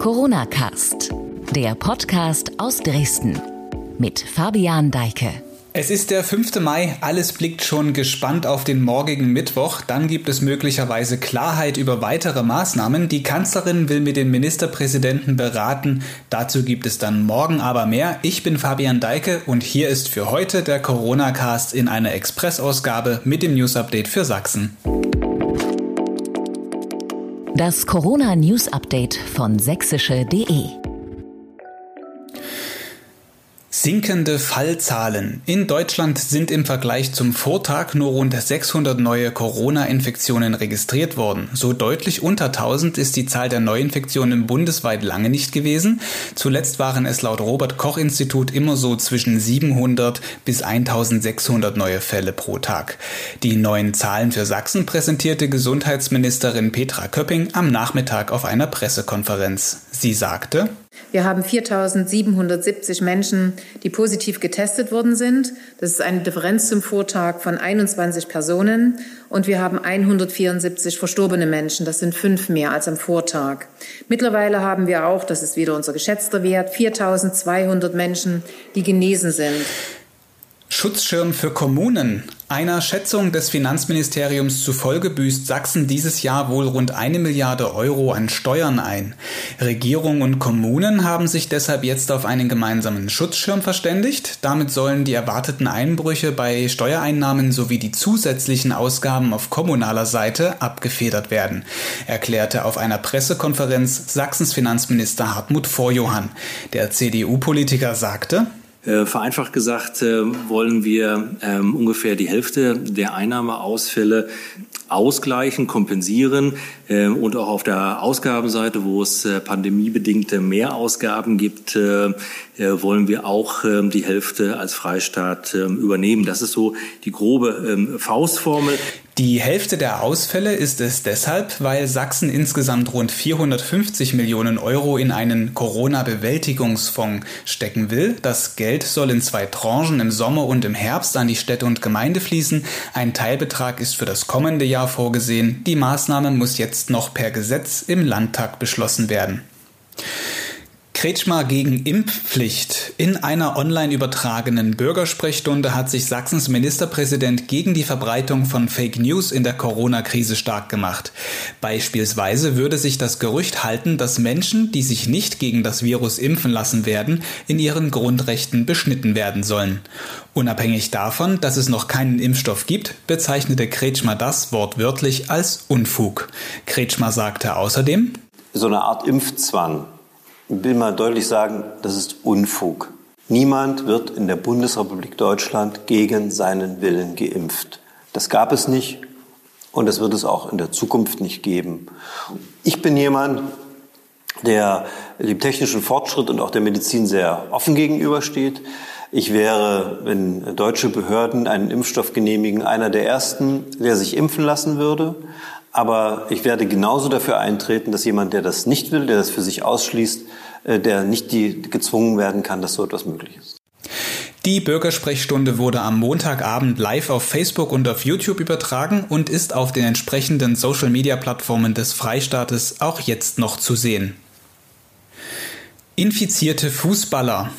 Corona Cast, der Podcast aus Dresden mit Fabian Deike. Es ist der 5. Mai, alles blickt schon gespannt auf den morgigen Mittwoch. Dann gibt es möglicherweise Klarheit über weitere Maßnahmen. Die Kanzlerin will mit den Ministerpräsidenten beraten. Dazu gibt es dann morgen aber mehr. Ich bin Fabian Deike und hier ist für heute der Corona-Cast in einer Expressausgabe mit dem News-Update für Sachsen. Das Corona-News-Update von sächsische.de Sinkende Fallzahlen. In Deutschland sind im Vergleich zum Vortag nur rund 600 neue Corona-Infektionen registriert worden. So deutlich unter 1000 ist die Zahl der Neuinfektionen bundesweit lange nicht gewesen. Zuletzt waren es laut Robert Koch Institut immer so zwischen 700 bis 1600 neue Fälle pro Tag. Die neuen Zahlen für Sachsen präsentierte Gesundheitsministerin Petra Köpping am Nachmittag auf einer Pressekonferenz. Sie sagte, wir haben 4.770 Menschen, die positiv getestet worden sind. Das ist eine Differenz zum Vortag von 21 Personen. Und wir haben 174 verstorbene Menschen. Das sind fünf mehr als am Vortag. Mittlerweile haben wir auch, das ist wieder unser geschätzter Wert, 4.200 Menschen, die genesen sind. Schutzschirm für Kommunen. Einer Schätzung des Finanzministeriums zufolge büßt Sachsen dieses Jahr wohl rund eine Milliarde Euro an Steuern ein. Regierung und Kommunen haben sich deshalb jetzt auf einen gemeinsamen Schutzschirm verständigt. Damit sollen die erwarteten Einbrüche bei Steuereinnahmen sowie die zusätzlichen Ausgaben auf kommunaler Seite abgefedert werden, erklärte auf einer Pressekonferenz Sachsens Finanzminister Hartmut Vorjohann. Der CDU-Politiker sagte, vereinfacht gesagt äh, wollen wir ähm, ungefähr die Hälfte der Einnahmeausfälle ausgleichen, kompensieren äh, und auch auf der Ausgabenseite, wo es äh, pandemiebedingte Mehrausgaben gibt, äh, äh wollen wir auch äh, die Hälfte als Freistaat äh, übernehmen. Das ist so die grobe äh, Faustformel. Die Hälfte der Ausfälle ist es deshalb, weil Sachsen insgesamt rund 450 Millionen Euro in einen Corona-Bewältigungsfonds stecken will. Das Geld soll in zwei Tranchen im Sommer und im Herbst an die Städte und Gemeinde fließen. Ein Teilbetrag ist für das kommende Jahr vorgesehen. Die Maßnahme muss jetzt noch per Gesetz im Landtag beschlossen werden. Kretschmer gegen Impfpflicht. In einer online übertragenen Bürgersprechstunde hat sich Sachsens Ministerpräsident gegen die Verbreitung von Fake News in der Corona-Krise stark gemacht. Beispielsweise würde sich das Gerücht halten, dass Menschen, die sich nicht gegen das Virus impfen lassen werden, in ihren Grundrechten beschnitten werden sollen. Unabhängig davon, dass es noch keinen Impfstoff gibt, bezeichnete Kretschmer das wortwörtlich als Unfug. Kretschmer sagte außerdem, so eine Art Impfzwang will mal deutlich sagen, das ist Unfug. Niemand wird in der Bundesrepublik Deutschland gegen seinen Willen geimpft. Das gab es nicht und das wird es auch in der Zukunft nicht geben. Ich bin jemand, der dem technischen Fortschritt und auch der Medizin sehr offen gegenübersteht. Ich wäre, wenn deutsche Behörden einen Impfstoff genehmigen, einer der ersten, der sich impfen lassen würde. Aber ich werde genauso dafür eintreten, dass jemand, der das nicht will, der das für sich ausschließt, der nicht die, gezwungen werden kann, dass so etwas möglich ist. Die Bürgersprechstunde wurde am Montagabend live auf Facebook und auf YouTube übertragen und ist auf den entsprechenden Social-Media-Plattformen des Freistaates auch jetzt noch zu sehen. Infizierte Fußballer.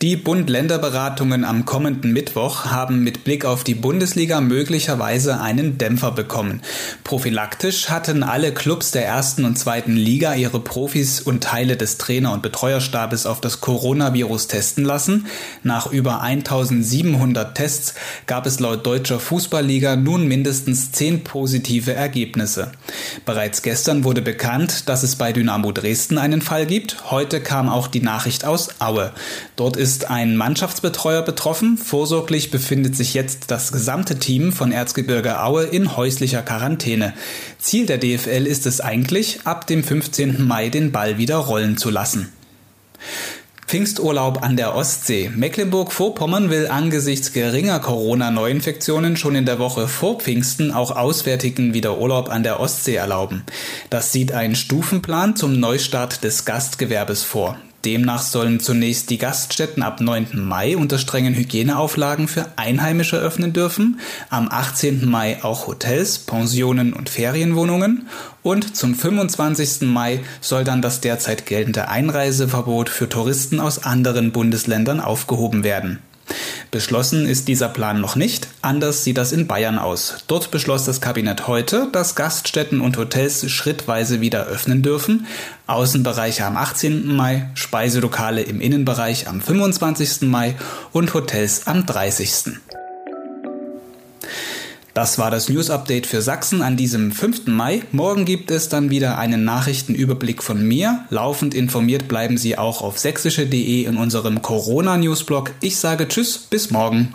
Die Bund-Länder-Beratungen am kommenden Mittwoch haben mit Blick auf die Bundesliga möglicherweise einen Dämpfer bekommen. Prophylaktisch hatten alle Clubs der ersten und zweiten Liga ihre Profis und Teile des Trainer- und Betreuerstabes auf das Coronavirus testen lassen. Nach über 1700 Tests gab es laut Deutscher Fußballliga nun mindestens zehn positive Ergebnisse. Bereits gestern wurde bekannt, dass es bei Dynamo Dresden einen Fall gibt. Heute kam auch die Nachricht aus Aue. Dort ist ist ein Mannschaftsbetreuer betroffen. Vorsorglich befindet sich jetzt das gesamte Team von Erzgebirge Aue in häuslicher Quarantäne. Ziel der DFL ist es eigentlich, ab dem 15. Mai den Ball wieder rollen zu lassen. Pfingsturlaub an der Ostsee. Mecklenburg-Vorpommern will angesichts geringer Corona-Neuinfektionen schon in der Woche vor Pfingsten auch Auswärtigen wieder Urlaub an der Ostsee erlauben. Das sieht ein Stufenplan zum Neustart des Gastgewerbes vor. Demnach sollen zunächst die Gaststätten ab 9. Mai unter strengen Hygieneauflagen für Einheimische öffnen dürfen, am 18. Mai auch Hotels, Pensionen und Ferienwohnungen und zum 25. Mai soll dann das derzeit geltende Einreiseverbot für Touristen aus anderen Bundesländern aufgehoben werden. Beschlossen ist dieser Plan noch nicht, anders sieht das in Bayern aus. Dort beschloss das Kabinett heute, dass Gaststätten und Hotels schrittweise wieder öffnen dürfen, Außenbereiche am 18. Mai, Speiselokale im Innenbereich am 25. Mai und Hotels am 30. Das war das News Update für Sachsen an diesem 5. Mai. Morgen gibt es dann wieder einen Nachrichtenüberblick von mir. Laufend informiert bleiben Sie auch auf sächsische.de in unserem Corona Newsblog. Ich sage Tschüss, bis morgen.